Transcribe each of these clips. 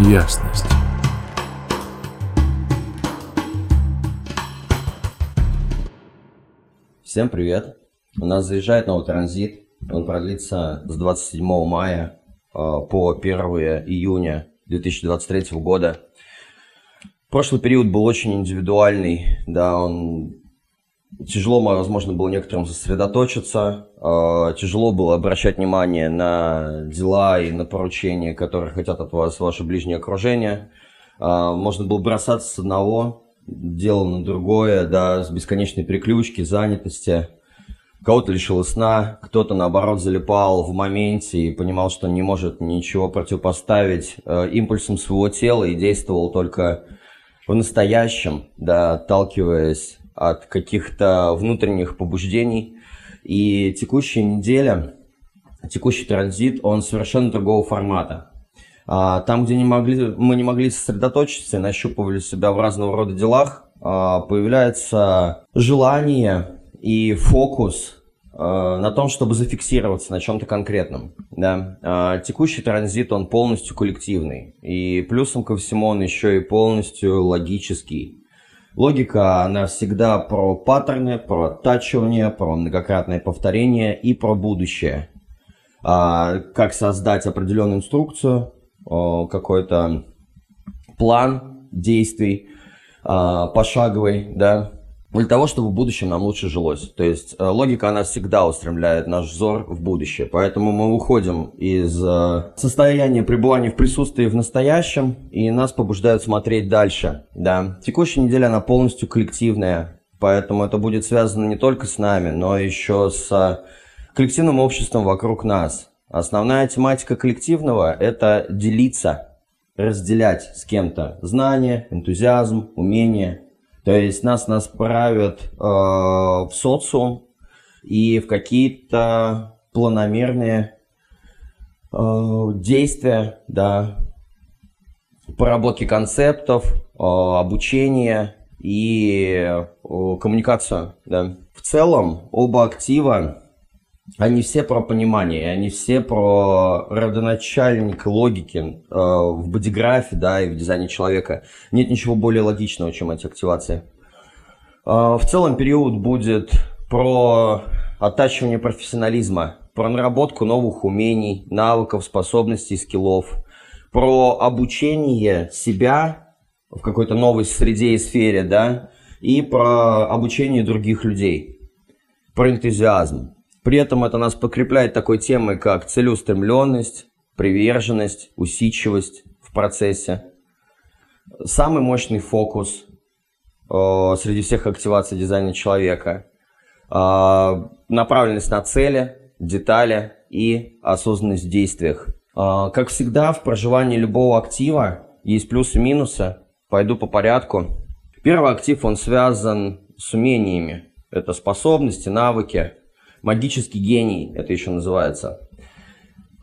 ясность. Всем привет! У нас заезжает новый транзит. Он продлится с 27 мая э, по 1 июня 2023 года. Прошлый период был очень индивидуальный, да, он тяжело, возможно, было некоторым сосредоточиться, э, тяжело было обращать внимание на дела и на поручения, которые хотят от вас ваше ближнее окружение. Э, можно было бросаться с одного дела на другое, да, с бесконечной переключки, занятости. Кого-то лишило сна, кто-то, наоборот, залипал в моменте и понимал, что не может ничего противопоставить э, импульсам своего тела и действовал только в настоящем, да, отталкиваясь от каких-то внутренних побуждений. И текущая неделя, текущий транзит, он совершенно другого формата. А, там, где не могли, мы не могли сосредоточиться и нащупывали себя в разного рода делах, а, появляется желание и фокус а, на том, чтобы зафиксироваться на чем-то конкретном. Да? Текущий транзит, он полностью коллективный. И плюсом ко всему он еще и полностью логический. Логика, она всегда про паттерны, про оттачивание, про многократное повторение и про будущее. А, как создать определенную инструкцию, какой-то план действий а, пошаговый, да, для того, чтобы в будущем нам лучше жилось. То есть э, логика, она всегда устремляет наш взор в будущее. Поэтому мы уходим из э, состояния пребывания в присутствии в настоящем, и нас побуждают смотреть дальше. Да. Текущая неделя, она полностью коллективная, поэтому это будет связано не только с нами, но еще с коллективным обществом вокруг нас. Основная тематика коллективного – это делиться, разделять с кем-то знания, энтузиазм, умения – то есть нас нас правят э, в социум и в какие-то планомерные э, действия, да, проработки концептов, э, обучение и э, коммуникацию, да. В целом оба актива они все про понимание, они все про родоначальник логики э, в бодиграфе, да, и в дизайне человека. Нет ничего более логичного, чем эти активации. Э, в целом период будет про оттачивание профессионализма, про наработку новых умений, навыков, способностей, скиллов, про обучение себя в какой-то новой среде и сфере, да, и про обучение других людей, про энтузиазм. При этом это нас подкрепляет такой темой, как целеустремленность, приверженность, усидчивость в процессе. Самый мощный фокус э, среди всех активаций дизайна человека. Э, направленность на цели, детали и осознанность в действиях. Э, как всегда, в проживании любого актива есть плюсы и минусы. Пойду по порядку. Первый актив, он связан с умениями. Это способности, навыки, магический гений, это еще называется.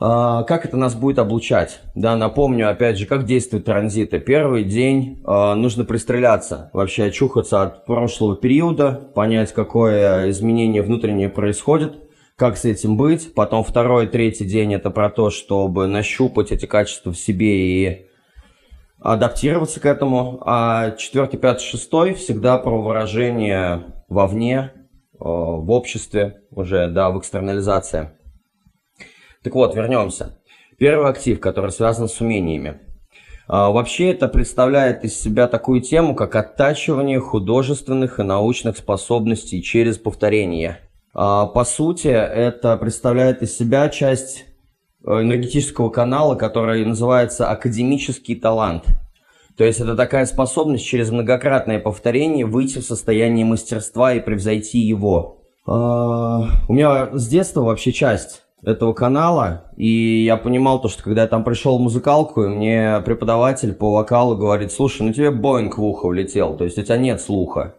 А, как это нас будет облучать? Да, напомню, опять же, как действуют транзиты. Первый день а, нужно пристреляться, вообще очухаться от прошлого периода, понять, какое изменение внутреннее происходит, как с этим быть. Потом второй, третий день это про то, чтобы нащупать эти качества в себе и адаптироваться к этому. А четвертый, пятый, шестой всегда про выражение вовне, в обществе уже, да, в экстернализации. Так вот, вернемся. Первый актив, который связан с умениями. А, вообще это представляет из себя такую тему, как оттачивание художественных и научных способностей через повторение. А, по сути, это представляет из себя часть э, энергетического канала, который называется академический талант – то есть это такая способность через многократное повторение выйти в состояние мастерства и превзойти его. А, у меня с детства вообще часть этого канала, и я понимал то, что когда я там пришел в музыкалку, мне преподаватель по вокалу говорит, слушай, ну тебе Боинг в ухо влетел, то есть у тебя нет слуха.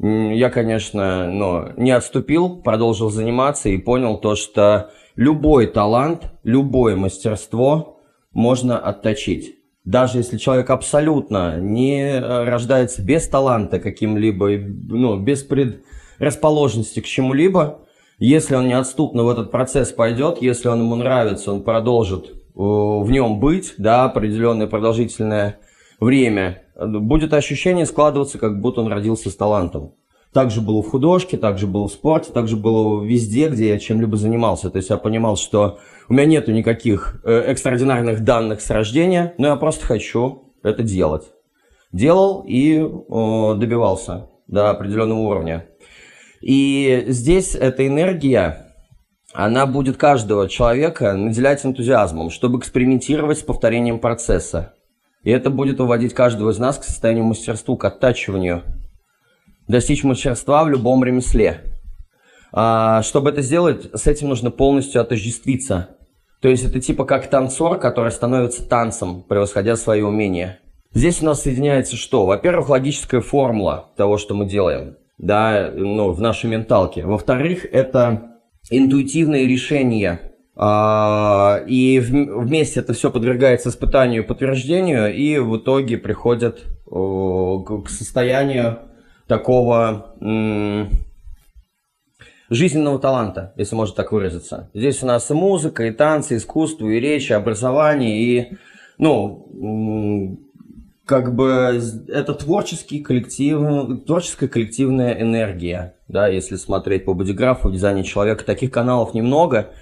Я, конечно, но не отступил, продолжил заниматься и понял то, что любой талант, любое мастерство можно отточить даже если человек абсолютно не э, рождается без таланта каким-либо, ну, без предрасположенности к чему-либо, если он неотступно в этот процесс пойдет, если он ему нравится, он продолжит в нем быть, да, определенное продолжительное время, будет ощущение складываться, как будто он родился с талантом. Так же было в художке, так же было в спорте, так же было везде, где я чем-либо занимался. То есть я понимал, что у меня нету никаких э, экстраординарных данных с рождения, но я просто хочу это делать. Делал и э, добивался до определенного уровня. И здесь эта энергия, она будет каждого человека наделять энтузиазмом, чтобы экспериментировать с повторением процесса. И это будет выводить каждого из нас к состоянию мастерства, к оттачиванию, достичь мастерства в любом ремесле. А, чтобы это сделать, с этим нужно полностью отождествиться. То есть это типа как танцор, который становится танцем, превосходя свои умения. Здесь у нас соединяется что? Во-первых, логическая формула того, что мы делаем, да, ну, в нашей менталке. Во-вторых, это интуитивные решения а, и вместе это все подвергается испытанию и подтверждению, и в итоге приходят к состоянию такого жизненного таланта, если можно так выразиться. Здесь у нас и музыка, и танцы, и искусство, и речь, и образование, и, ну, как бы это творческий коллектив, творческая коллективная энергия, да, если смотреть по бодиграфу, дизайне человека, таких каналов немного –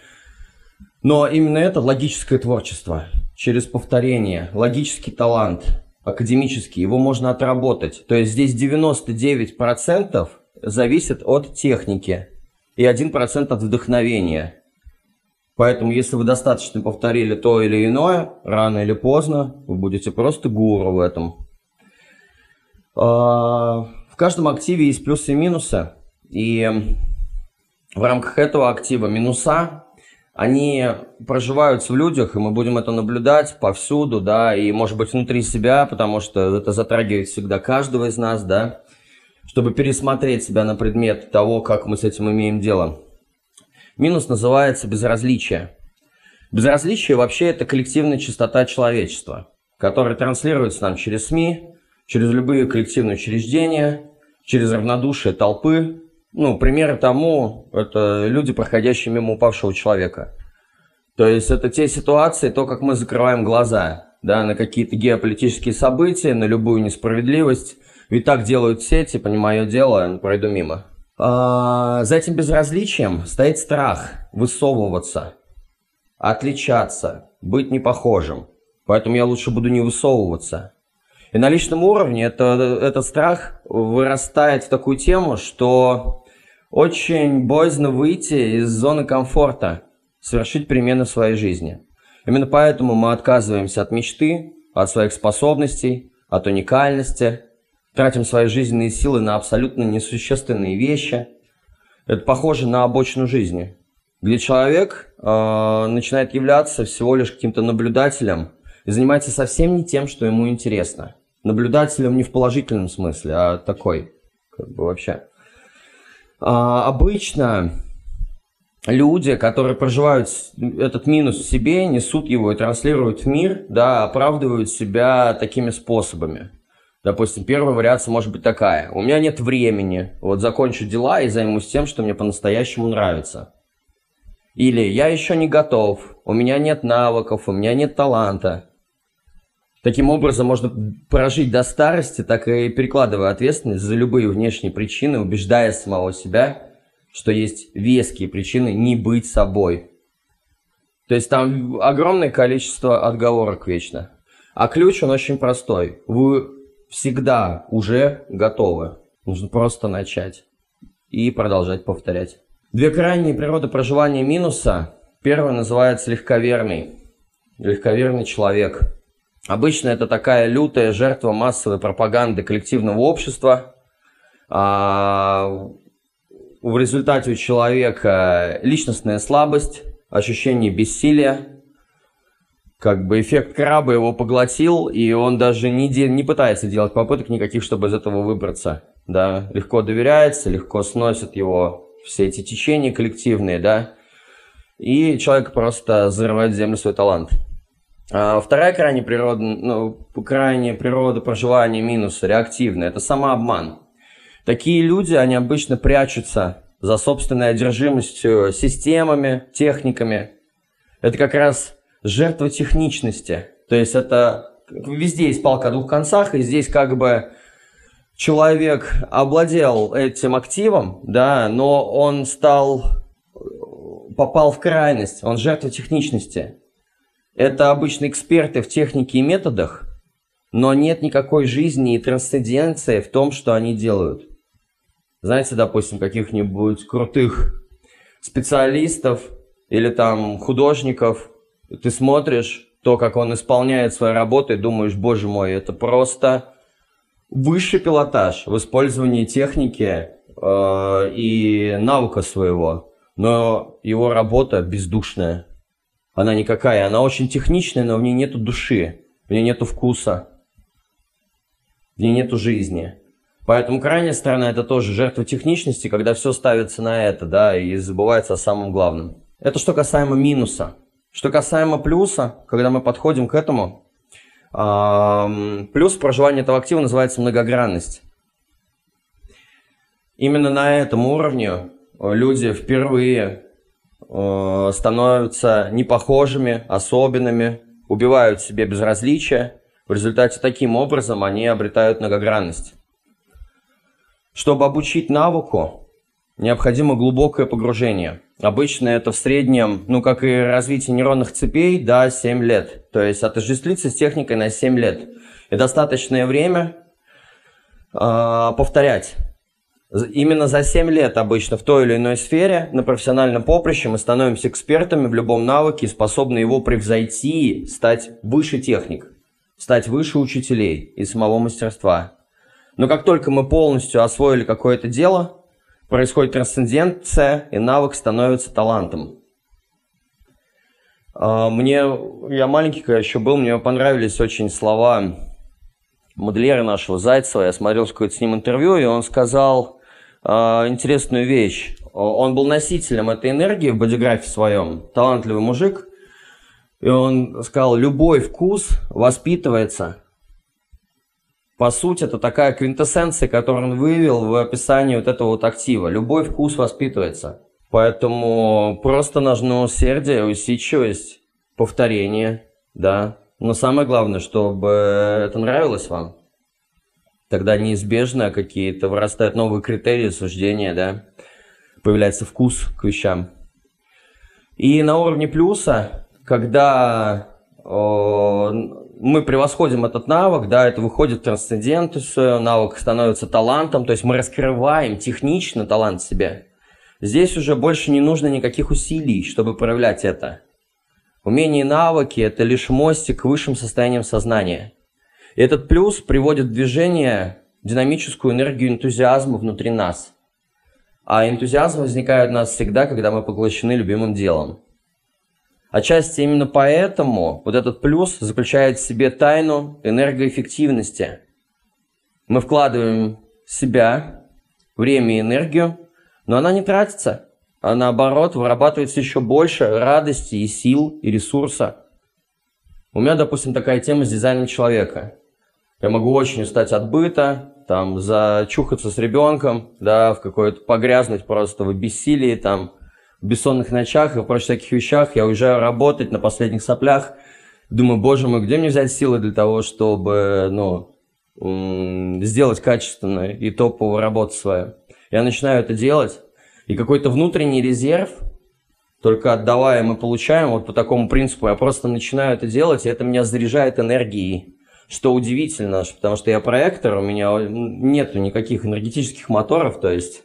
но именно это логическое творчество, через повторение, логический талант, академический, его можно отработать. То есть здесь 99% зависит от техники и 1% от вдохновения. Поэтому, если вы достаточно повторили то или иное, рано или поздно вы будете просто гуру в этом. А, в каждом активе есть плюсы и минусы. И в рамках этого актива минуса они проживаются в людях, и мы будем это наблюдать повсюду, да, и, может быть, внутри себя, потому что это затрагивает всегда каждого из нас, да, чтобы пересмотреть себя на предмет того, как мы с этим имеем дело. Минус называется безразличие. Безразличие вообще это коллективная частота человечества, которая транслируется нам через СМИ, через любые коллективные учреждения, через равнодушие толпы, ну, примеры тому, это люди, проходящие мимо упавшего человека. То есть это те ситуации, то, как мы закрываем глаза да, на какие-то геополитические события, на любую несправедливость. Ведь так делают все, типа, не мое дело, пройду мимо. А, за этим безразличием стоит страх высовываться, отличаться, быть непохожим. Поэтому я лучше буду не высовываться. И на личном уровне это, этот страх вырастает в такую тему, что очень боязно выйти из зоны комфорта, совершить перемены в своей жизни. Именно поэтому мы отказываемся от мечты, от своих способностей, от уникальности, тратим свои жизненные силы на абсолютно несущественные вещи. Это похоже на обочину жизни, где человек э, начинает являться всего лишь каким-то наблюдателем и занимается совсем не тем, что ему интересно. Наблюдателем не в положительном смысле, а такой, как бы вообще. А, обычно люди, которые проживают этот минус в себе, несут его и транслируют в мир, да, оправдывают себя такими способами. Допустим, первая вариация может быть такая. У меня нет времени. Вот закончу дела и займусь тем, что мне по-настоящему нравится. Или я еще не готов, у меня нет навыков, у меня нет таланта. Таким образом, можно прожить до старости, так и перекладывая ответственность за любые внешние причины, убеждая самого себя, что есть веские причины не быть собой. То есть там огромное количество отговорок вечно. А ключ, он очень простой. Вы всегда уже готовы. Нужно просто начать и продолжать повторять. Две крайние природы проживания минуса. Первая называется легковерный. Легковерный человек – Обычно это такая лютая жертва массовой пропаганды коллективного общества. А, в результате у человека личностная слабость, ощущение бессилия, как бы эффект краба его поглотил, и он даже не, де- не пытается делать попыток никаких, чтобы из этого выбраться. Да, легко доверяется, легко сносит его все эти течения коллективные, да, и человек просто взрывает в землю свой талант. А вторая крайняя природа, ну, крайняя природа проживания минуса, реактивная, это самообман. Такие люди, они обычно прячутся за собственной одержимостью системами, техниками. Это как раз жертва техничности. То есть это везде есть палка о двух концах, и здесь как бы человек обладал этим активом, да, но он стал, попал в крайность, он жертва техничности. Это обычно эксперты в технике и методах, но нет никакой жизни и трансценденции в том, что они делают. Знаете, допустим, каких-нибудь крутых специалистов или там художников, ты смотришь то, как он исполняет свою работу, и думаешь, боже мой, это просто высший пилотаж в использовании техники э, и навыка своего. Но его работа бездушная. Она никакая. Она очень техничная, но в ней нету души, в ней нету вкуса, в ней нету жизни. Поэтому крайняя сторона это тоже жертва техничности, когда все ставится на это, да, и забывается о самом главном. Это что касаемо минуса. Что касаемо плюса, когда мы подходим к этому, плюс проживания этого актива называется многогранность. Именно на этом уровне люди впервые э, становятся непохожими, особенными, убивают в себе безразличие. В результате таким образом они обретают многогранность. Чтобы обучить навыку, необходимо глубокое погружение. Обычно это в среднем, ну, как и развитие нейронных цепей, да, 7 лет. То есть отождествиться с техникой на 7 лет. И достаточное время э, повторять. Именно за 7 лет обычно в той или иной сфере на профессиональном поприще мы становимся экспертами в любом навыке и способны его превзойти, стать выше техник, стать выше учителей и самого мастерства. Но как только мы полностью освоили какое-то дело, происходит трансценденция, и навык становится талантом. А, мне, я маленький, когда еще был, мне понравились очень слова модельера нашего Зайцева. Я смотрел какое-то с ним интервью, и он сказал интересную вещь. Он был носителем этой энергии в бодиграфе своем, талантливый мужик. И он сказал, любой вкус воспитывается по сути, это такая квинтэссенция, которую он вывел в описании вот этого вот актива. Любой вкус воспитывается. Поэтому просто нужно усердие, усидчивость, повторение, да. Но самое главное, чтобы это нравилось вам. Тогда неизбежно какие-то вырастают новые критерии суждения, да. Появляется вкус к вещам. И на уровне плюса, когда мы превосходим этот навык, да, это выходит в трансцендентацию, навык становится талантом, то есть мы раскрываем технично талант себя. Здесь уже больше не нужно никаких усилий, чтобы проявлять это. Умения и навыки – это лишь мостик к высшим состояниям сознания. И этот плюс приводит в движение динамическую энергию энтузиазма внутри нас. А энтузиазм возникает у нас всегда, когда мы поглощены любимым делом. Отчасти именно поэтому вот этот плюс заключает в себе тайну энергоэффективности. Мы вкладываем в себя время и энергию, но она не тратится, а наоборот вырабатывается еще больше радости и сил и ресурса. У меня, допустим, такая тема с дизайном человека. Я могу очень устать от быта, там, зачухаться с ребенком, да, в какой-то погрязнуть просто в бессилии, там, бессонных ночах и в прочих таких вещах. Я уезжаю работать на последних соплях. Думаю, боже мой, где мне взять силы для того, чтобы, ну, сделать качественную и топовую работу свою. Я начинаю это делать, и какой-то внутренний резерв, только отдавая мы получаем, вот по такому принципу, я просто начинаю это делать, и это меня заряжает энергией. Что удивительно, потому что я проектор, у меня нету никаких энергетических моторов, то есть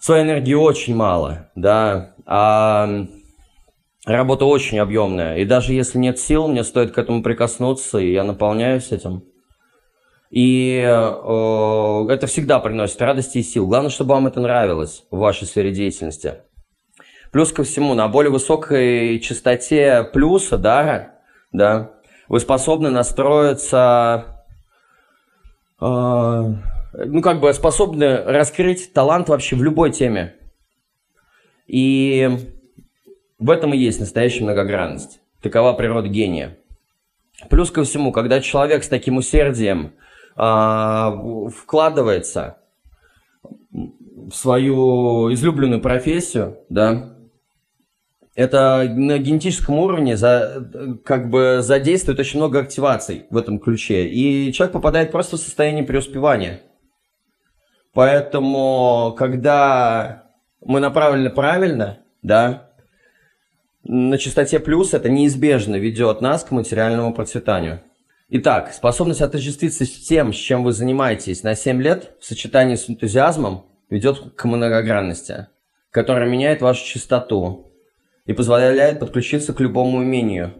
своей энергии очень мало, да, а работа очень объемная. И даже если нет сил, мне стоит к этому прикоснуться, и я наполняюсь этим. И э, это всегда приносит радости и сил. Главное, чтобы вам это нравилось в вашей сфере деятельности. Плюс ко всему, на более высокой частоте плюса, да, да, вы способны настроиться э, ну, как бы способны раскрыть талант вообще в любой теме. И в этом и есть настоящая многогранность. Такова природа гения. Плюс ко всему, когда человек с таким усердием а, вкладывается в свою излюбленную профессию, да, это на генетическом уровне за, как бы задействует очень много активаций в этом ключе. И человек попадает просто в состояние преуспевания. Поэтому, когда мы направлены правильно, да, на частоте плюс это неизбежно ведет нас к материальному процветанию. Итак, способность отождествиться с тем, с чем вы занимаетесь на 7 лет в сочетании с энтузиазмом ведет к многогранности, которая меняет вашу частоту и позволяет подключиться к любому умению.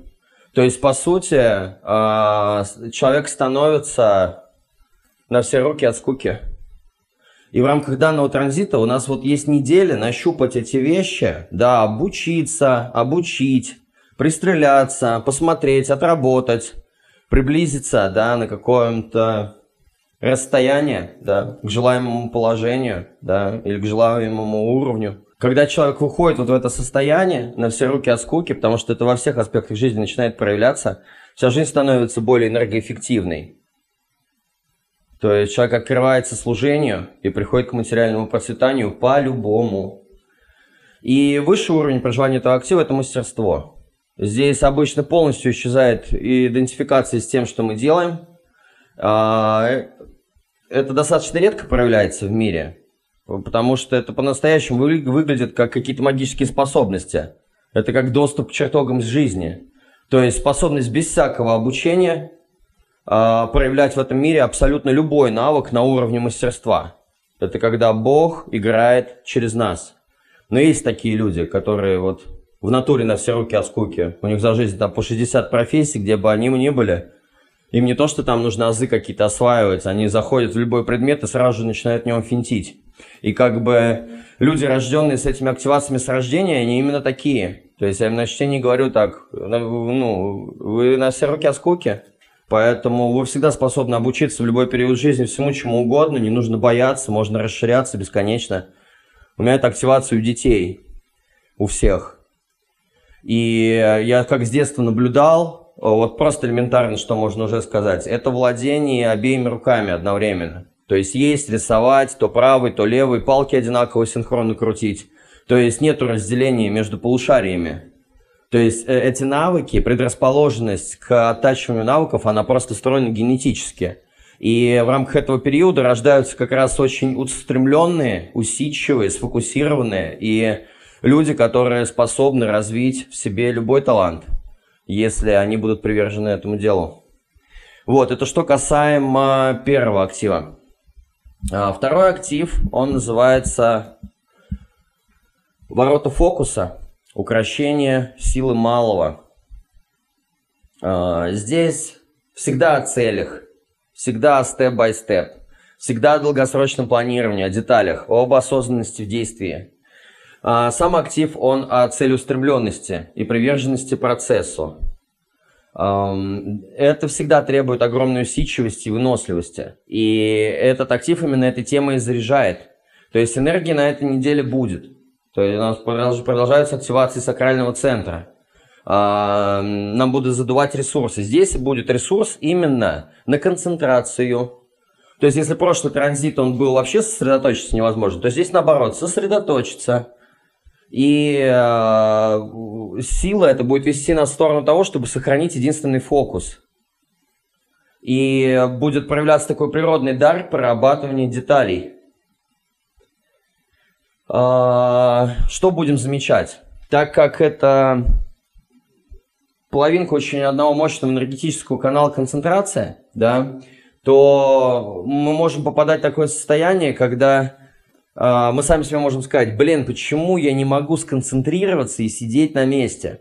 То есть, по сути, а, человек становится на все руки от скуки. И в рамках данного транзита у нас вот есть неделя нащупать эти вещи, да, обучиться, обучить, пристреляться, посмотреть, отработать, приблизиться, да, на какое-то расстояние, да, к желаемому положению, да, или к желаемому уровню. Когда человек выходит вот в это состояние, на все руки от скуки, потому что это во всех аспектах жизни начинает проявляться, вся жизнь становится более энергоэффективной. То есть человек открывается служению и приходит к материальному процветанию по-любому. И высший уровень проживания этого актива – это мастерство. Здесь обычно полностью исчезает идентификация с тем, что мы делаем. А, это достаточно редко проявляется в мире, потому что это по-настоящему выглядит как какие-то магические способности. Это как доступ к чертогам с жизни. То есть способность без всякого обучения а, проявлять в этом мире абсолютно любой навык на уровне мастерства. Это когда Бог играет через нас. Но есть такие люди, которые вот в натуре на все руки от скуки. У них за жизнь там по 60 профессий, где бы они ни были. Им не то, что там нужно азы какие-то осваивать, они заходят в любой предмет и сразу же начинают в нем финтить. И как бы люди, рожденные с этими активациями с рождения, они именно такие. То есть я им на чтении говорю так, ну, вы на все руки от скуки, поэтому вы всегда способны обучиться в любой период жизни всему, чему угодно, не нужно бояться, можно расширяться бесконечно. У меня это активация у детей, у всех. И я как с детства наблюдал, вот просто элементарно, что можно уже сказать, это владение обеими руками одновременно. То есть есть рисовать, то правый, то левый, палки одинаково синхронно крутить. То есть нет разделения между полушариями. То есть э, эти навыки, предрасположенность к оттачиванию навыков, она просто встроена генетически. И в рамках этого периода рождаются как раз очень устремленные, усидчивые, сфокусированные и люди, которые способны развить в себе любой талант, если они будут привержены этому делу. Вот, это что касаемо первого актива. А, второй актив, он называется ворота фокуса, украшение силы малого. А, здесь всегда о целях, всегда о степ-бай-степ, всегда о долгосрочном планировании, о деталях, об осознанности в действии. А, сам актив, он о целеустремленности и приверженности процессу. Это всегда требует огромной усидчивости и выносливости. И этот актив именно этой темой заряжает. То есть энергии на этой неделе будет. То есть у нас продолжаются активации сакрального центра. Нам будут задувать ресурсы. Здесь будет ресурс именно на концентрацию, то есть, если прошлый транзит, он был вообще сосредоточиться невозможно, то здесь наоборот, сосредоточиться, и э, сила это будет вести на сторону того, чтобы сохранить единственный фокус. И будет проявляться такой природный дар прорабатывания деталей. Э, что будем замечать? Так как это половинка очень одного мощного энергетического канала концентрация, да, то мы можем попадать в такое состояние, когда мы сами себе можем сказать, блин, почему я не могу сконцентрироваться и сидеть на месте?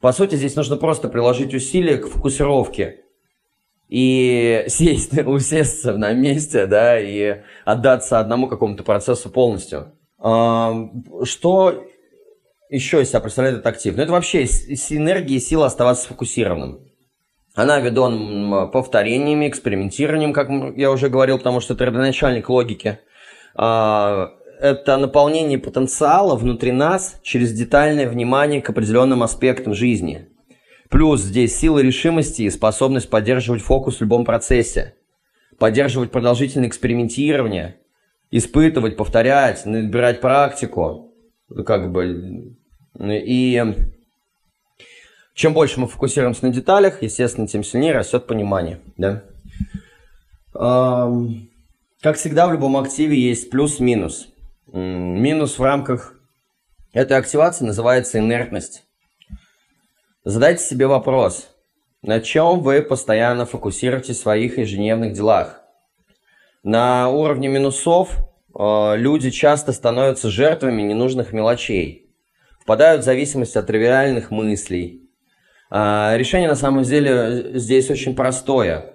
По сути, здесь нужно просто приложить усилия к фокусировке и сесть, усесться на месте, да, и отдаться одному какому-то процессу полностью. А, что еще из себя представляет этот актив? Ну, это вообще энергия и сила оставаться сфокусированным. Она ведом повторениями, экспериментированием, как я уже говорил, потому что это родоначальник логики – а, это наполнение потенциала внутри нас через детальное внимание к определенным аспектам жизни. Плюс здесь сила решимости и способность поддерживать фокус в любом процессе, поддерживать продолжительное экспериментирование, испытывать, повторять, набирать практику. Ну, как бы И чем больше мы фокусируемся на деталях, естественно, тем сильнее растет понимание. Да? Как всегда, в любом активе есть плюс-минус. Минус в рамках этой активации называется инертность. Задайте себе вопрос, на чем вы постоянно фокусируетесь в своих ежедневных делах. На уровне минусов э, люди часто становятся жертвами ненужных мелочей, впадают в зависимость от тривиальных мыслей. Э, решение на самом деле здесь очень простое.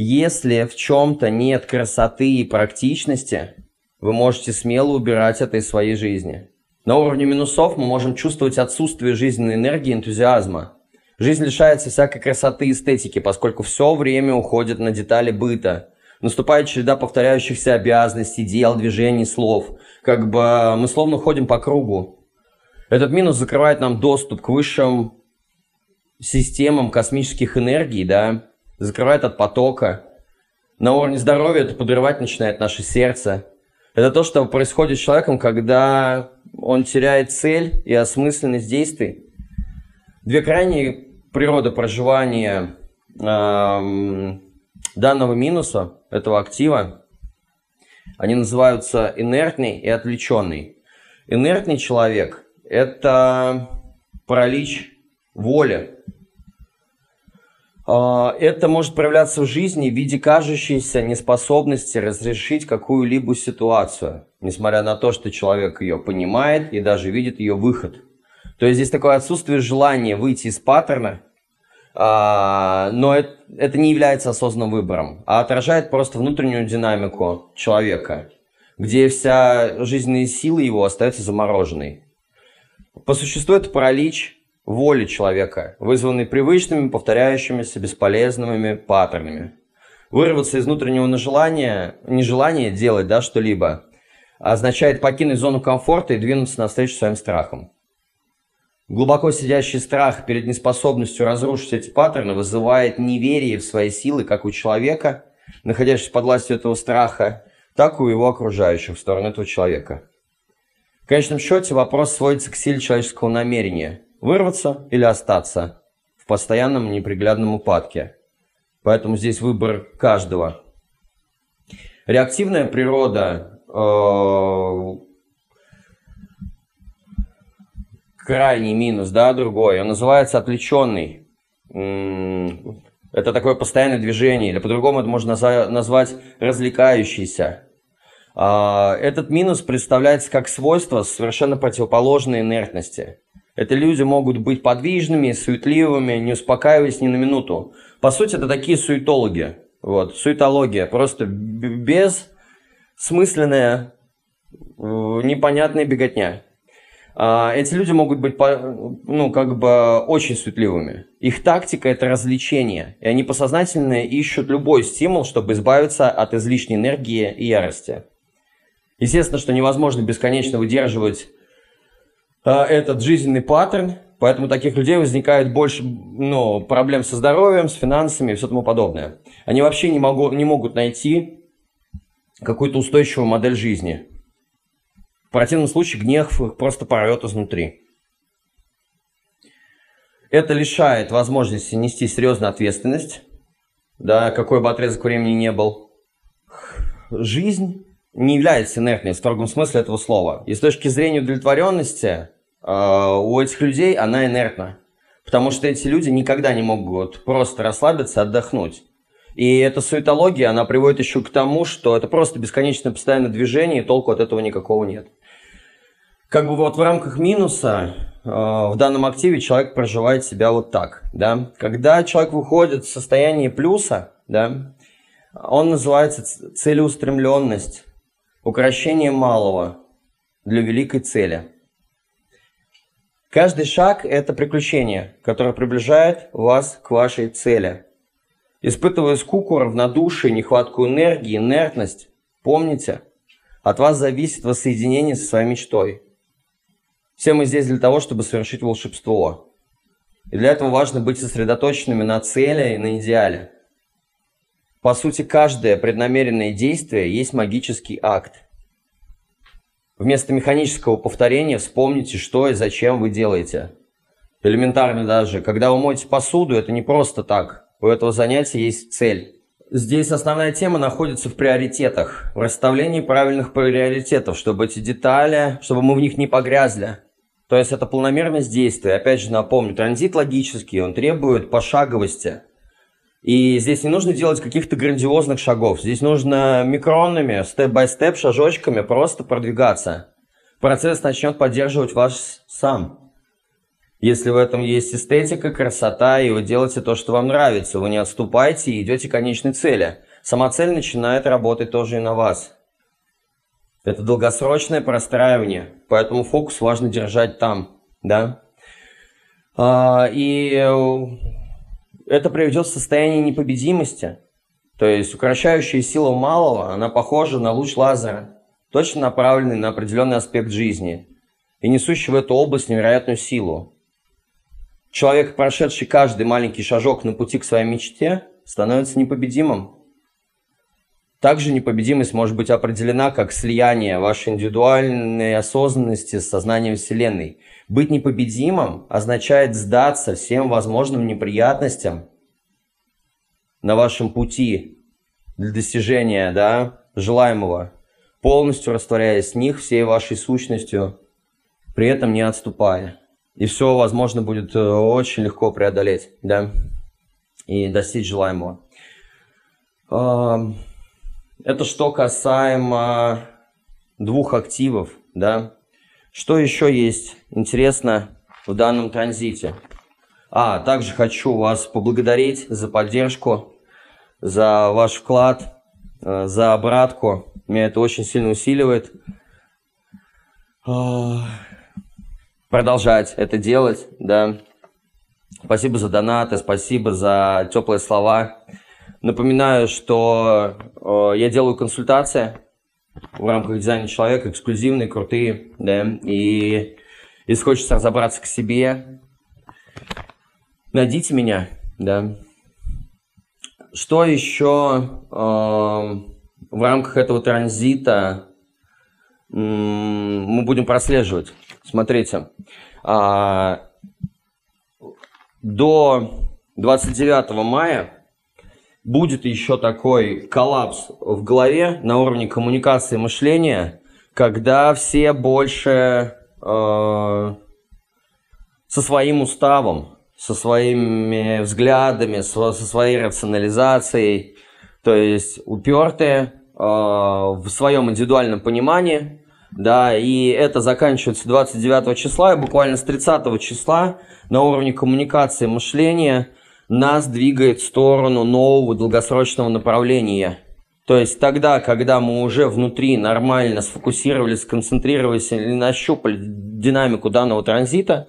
Если в чем-то нет красоты и практичности, вы можете смело убирать это из своей жизни. На уровне минусов мы можем чувствовать отсутствие жизненной энергии и энтузиазма. Жизнь лишается всякой красоты и эстетики, поскольку все время уходит на детали быта. Наступает череда повторяющихся обязанностей, дел, движений, слов. Как бы мы словно ходим по кругу. Этот минус закрывает нам доступ к высшим системам космических энергий, да, закрывает от потока. На уровне здоровья это подрывать начинает наше сердце. Это то, что происходит с человеком, когда он теряет цель и осмысленность действий. Две крайние природы проживания э, данного минуса, этого актива, они называются инертный и отвлеченный. Инертный человек – это паралич воли, это может проявляться в жизни в виде кажущейся неспособности разрешить какую-либо ситуацию, несмотря на то, что человек ее понимает и даже видит ее выход. То есть здесь такое отсутствие желания выйти из паттерна, а, но это не является осознанным выбором, а отражает просто внутреннюю динамику человека, где вся жизненная сила его остается замороженной. По существу это паралич воли человека, вызванной привычными, повторяющимися, бесполезными паттернами. Вырваться из внутреннего нежелания, нежелания делать да, что-либо означает покинуть зону комфорта и двинуться навстречу своим страхам. Глубоко сидящий страх перед неспособностью разрушить эти паттерны вызывает неверие в свои силы как у человека, находящегося под властью этого страха, так и у его окружающих в сторону этого человека. В конечном счете вопрос сводится к силе человеческого намерения – Вырваться или остаться в постоянном неприглядном упадке. Поэтому здесь выбор каждого. Реактивная природа э, крайний минус, да, другой, он называется отвлеченный. Это такое постоянное движение, или по-другому это можно назвать развлекающийся. А, этот минус представляется как свойство совершенно противоположной инертности. Это люди могут быть подвижными, суетливыми, не успокаиваясь ни на минуту. По сути, это такие суетологи. Вот, суетология. Просто бессмысленная, э, непонятная беготня. А, эти люди могут быть, ну, как бы очень суетливыми. Их тактика – это развлечение. И они посознательно ищут любой стимул, чтобы избавиться от излишней энергии и ярости. Естественно, что невозможно бесконечно выдерживать этот жизненный паттерн, поэтому таких людей возникает больше ну, проблем со здоровьем, с финансами и все тому подобное. Они вообще не, могу, не могут найти какую-то устойчивую модель жизни. В противном случае гнев их просто порвет изнутри. Это лишает возможности нести серьезную ответственность, да, какой бы отрезок времени не был. Жизнь не является инертной в строгом смысле этого слова. И с точки зрения удовлетворенности э, у этих людей она инертна. Потому что эти люди никогда не могут просто расслабиться, отдохнуть. И эта суетология, она приводит еще к тому, что это просто бесконечное постоянное движение, и толку от этого никакого нет. Как бы вот в рамках минуса э, в данном активе человек проживает себя вот так. Да? Когда человек выходит в состояние плюса, да, он называется целеустремленность Укращение малого для великой цели. Каждый шаг – это приключение, которое приближает вас к вашей цели. Испытывая скуку, равнодушие, нехватку энергии, инертность, помните, от вас зависит воссоединение со своей мечтой. Все мы здесь для того, чтобы совершить волшебство. И для этого важно быть сосредоточенными на цели и на идеале – по сути, каждое преднамеренное действие есть магический акт. Вместо механического повторения вспомните, что и зачем вы делаете. Элементарно даже. Когда вы моете посуду, это не просто так. У этого занятия есть цель. Здесь основная тема находится в приоритетах, в расставлении правильных приоритетов, чтобы эти детали, чтобы мы в них не погрязли. То есть это планомерность действия. Опять же напомню, транзит логический, он требует пошаговости. И здесь не нужно делать каких-то грандиозных шагов. Здесь нужно микронными, степ-бай-степ, шажочками просто продвигаться. Процесс начнет поддерживать вас сам. Если в этом есть эстетика, красота, и вы делаете то, что вам нравится, вы не отступаете и идете к конечной цели. Сама цель начинает работать тоже и на вас. Это долгосрочное простраивание, поэтому фокус важно держать там, да. А, и это приведет в состояние непобедимости. То есть укращающая сила малого, она похожа на луч лазера, точно направленный на определенный аспект жизни и несущий в эту область невероятную силу. Человек, прошедший каждый маленький шажок на пути к своей мечте, становится непобедимым. Также непобедимость может быть определена как слияние вашей индивидуальной осознанности с сознанием Вселенной. Быть непобедимым означает сдаться всем возможным неприятностям на вашем пути для достижения да, желаемого, полностью растворяясь в них всей вашей сущностью, при этом не отступая и все, возможно, будет э, очень легко преодолеть, да, и достичь желаемого. Это что касаемо двух активов, да. Что еще есть интересно в данном транзите? А, также хочу вас поблагодарить за поддержку, за ваш вклад, э, за обратку. Меня это очень сильно усиливает продолжать это делать, да. Спасибо за донаты, спасибо за теплые слова. Напоминаю, что э, я делаю консультации в рамках дизайна человека, эксклюзивные, крутые, да, и если хочется разобраться к себе, найдите меня, да. Что еще э, в рамках этого транзита мы будем прослеживать? Смотрите, а, до 29 мая будет еще такой коллапс в голове на уровне коммуникации мышления, когда все больше э, со своим уставом, со своими взглядами, со, со своей рационализацией, то есть упертые э, в своем индивидуальном понимании, да, и это заканчивается 29 числа, и буквально с 30 числа на уровне коммуникации мышления нас двигает в сторону нового долгосрочного направления. То есть тогда, когда мы уже внутри нормально сфокусировались, сконцентрировались или нащупали динамику данного транзита,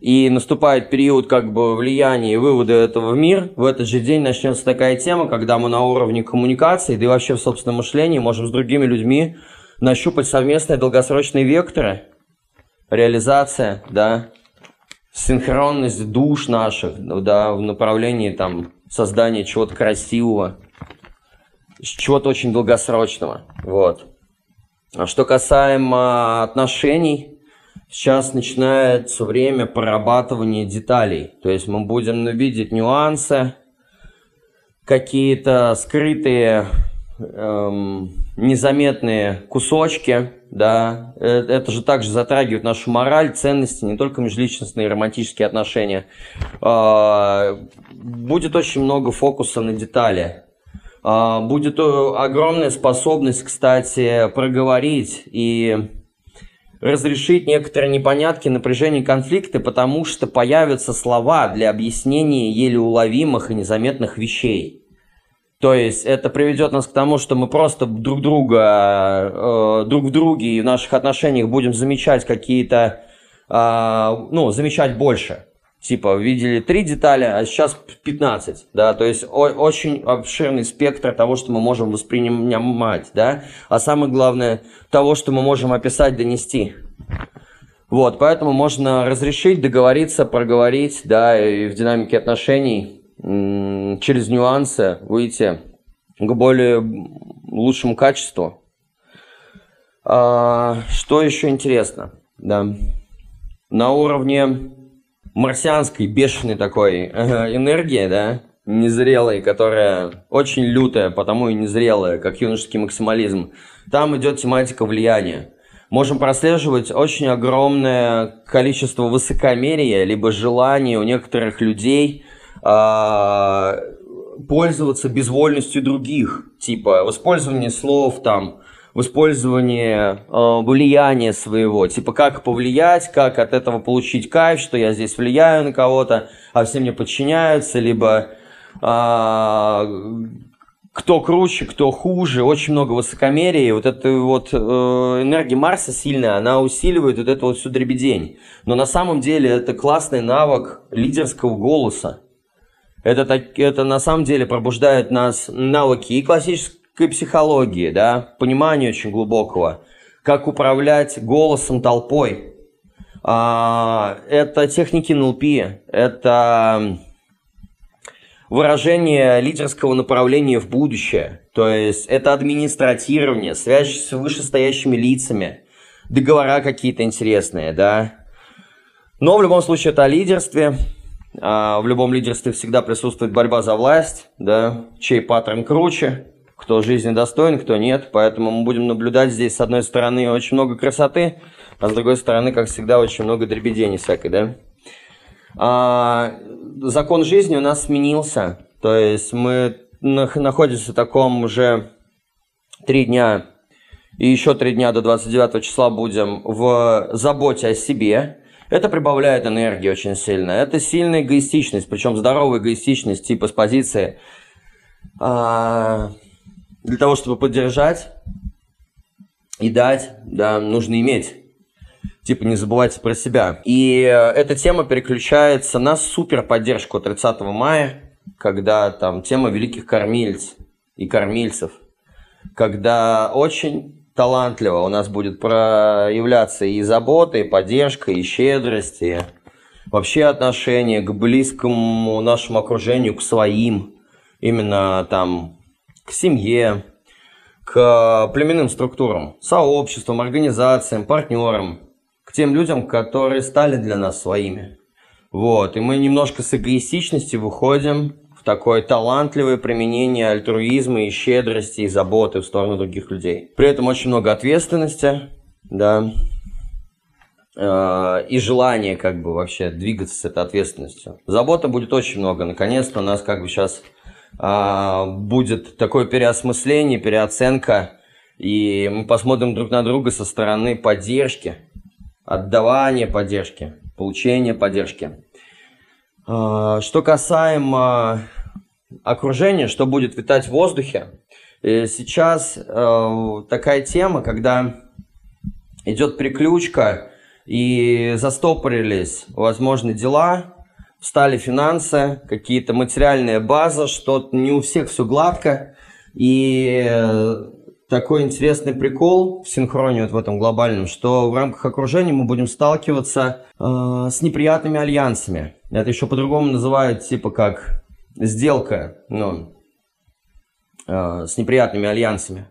и наступает период как бы влияния и вывода этого в мир, в этот же день начнется такая тема, когда мы на уровне коммуникации, да и вообще в собственном мышлении можем с другими людьми нащупать совместные долгосрочные векторы, реализация, да, синхронность душ наших, да, в направлении там создания чего-то красивого, чего-то очень долгосрочного, вот. А что касаемо отношений, сейчас начинается время прорабатывания деталей, то есть мы будем видеть нюансы, какие-то скрытые эм, незаметные кусочки, да, э, это же также затрагивает нашу мораль, ценности, не только межличностные романтические отношения. А, будет очень много фокуса на детали. А, будет огромная способность, кстати, проговорить и разрешить некоторые непонятки, напряжения, конфликты, потому что появятся слова для объяснения еле уловимых и незаметных вещей. То есть это приведет нас к тому, что мы просто друг друга, э, друг в друге и в наших отношениях будем замечать какие-то, э, ну, замечать больше. Типа, видели три детали, а сейчас 15, да, то есть о- очень обширный спектр того, что мы можем воспринимать, да, а самое главное, того, что мы можем описать, донести. Вот, поэтому можно разрешить, договориться, проговорить, да, и в динамике отношений через нюансы выйти к более лучшему качеству. А, что еще интересно? Да. На уровне марсианской бешеной такой энергии, да, незрелой, которая очень лютая, потому и незрелая, как юношеский максимализм. Там идет тематика влияния. Можем прослеживать очень огромное количество высокомерия, либо желания у некоторых людей э, пользоваться безвольностью других. Типа, в слов там, в использовании э, влияния своего. Типа, как повлиять, как от этого получить кайф, что я здесь влияю на кого-то, а все мне подчиняются, либо э, кто круче, кто хуже, очень много высокомерия. И вот эта вот э, энергия Марса сильная, она усиливает вот эту вот всю дребедень. Но на самом деле это классный навык лидерского голоса. Это, так, это на самом деле пробуждает нас навыки и классической психологии, да, пониманию очень глубокого, как управлять голосом толпой. А, это техники НЛП, это выражение лидерского направления в будущее, то есть это администратирование, связь с вышестоящими лицами, договора какие-то интересные, да. Но в любом случае это о лидерстве, в любом лидерстве всегда присутствует борьба за власть, да, чей паттерн круче, кто жизни достоин, кто нет. Поэтому мы будем наблюдать здесь, с одной стороны, очень много красоты, а с другой стороны, как всегда, очень много дребедений всякой, да. А, закон жизни у нас сменился. То есть мы находимся в таком уже три дня и еще три дня до 29 числа будем в заботе о себе. Это прибавляет энергии очень сильно. Это сильная эгоистичность, причем здоровая эгоистичность, типа с позиции а, для того, чтобы поддержать и дать, да, нужно иметь. Типа не забывайте про себя. И э, эта тема переключается на супер поддержку 30 мая, когда там тема великих кормильц и кормильцев. Когда очень талантливо у нас будет проявляться и забота, и поддержка, и щедрость, и вообще отношение к близкому нашему окружению, к своим. Именно там к семье, к племенным структурам, сообществам, организациям, партнерам, к тем людям, которые стали для нас своими. Вот, и мы немножко с эгоистичности выходим такое талантливое применение альтруизма и щедрости и заботы в сторону других людей. При этом очень много ответственности, да, э, и желание как бы вообще двигаться с этой ответственностью. Забота будет очень много. Наконец-то у нас как бы сейчас а, будет такое переосмысление, переоценка, и мы посмотрим друг на друга со стороны поддержки, отдавания поддержки, получения поддержки. А, что касаемо окружения, что будет витать в воздухе, э, сейчас э, такая тема, когда идет приключка и застопорились, возможно, дела, встали финансы, какие-то материальные базы, что не у всех все гладко. И э, такой интересный прикол в синхроне вот в этом глобальном, что в рамках окружения мы будем сталкиваться э, с неприятными альянсами. Это еще по-другому называют типа как сделка, ну, э, с неприятными альянсами.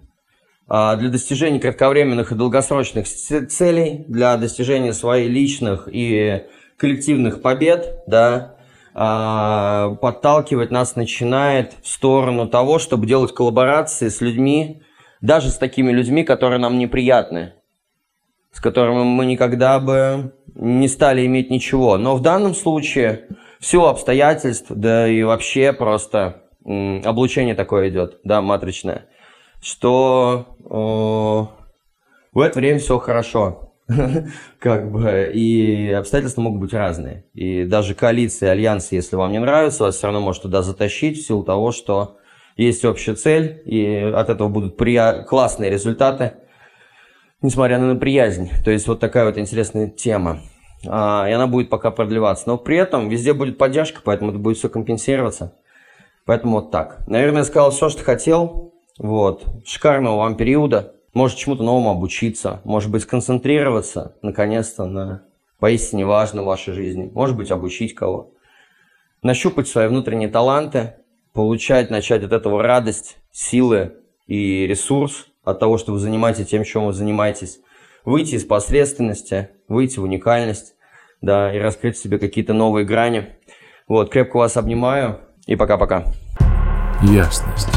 Э, для достижения кратковременных и долгосрочных целей, для достижения своих личных и коллективных побед, да, а, подталкивать нас начинает в сторону того, чтобы делать коллаборации с людьми, даже с такими людьми, которые нам неприятны, с которыми мы никогда бы не стали иметь ничего. Но в данном случае все обстоятельств, да и вообще просто облучение такое идет, да, матричное, что э, в это время все хорошо. как бы, и обстоятельства могут быть разные. И даже коалиции, альянсы, если вам не нравится, вас все равно может туда затащить в силу того, что есть общая цель, и от этого будут прия... классные результаты, несмотря на неприязнь. То есть вот такая вот интересная тема. А, и она будет пока продлеваться. Но при этом везде будет поддержка, поэтому это будет все компенсироваться. Поэтому вот так. Наверное, я сказал все, что хотел. Вот. Шикарного вам периода может чему-то новому обучиться, может быть, сконцентрироваться, наконец-то, на поистине важном в вашей жизни, может быть, обучить кого. Нащупать свои внутренние таланты, получать, начать от этого радость, силы и ресурс, от того, что вы занимаетесь тем, чем вы занимаетесь, выйти из посредственности, выйти в уникальность, да, и раскрыть в себе какие-то новые грани. Вот, крепко вас обнимаю и пока-пока. Ясность.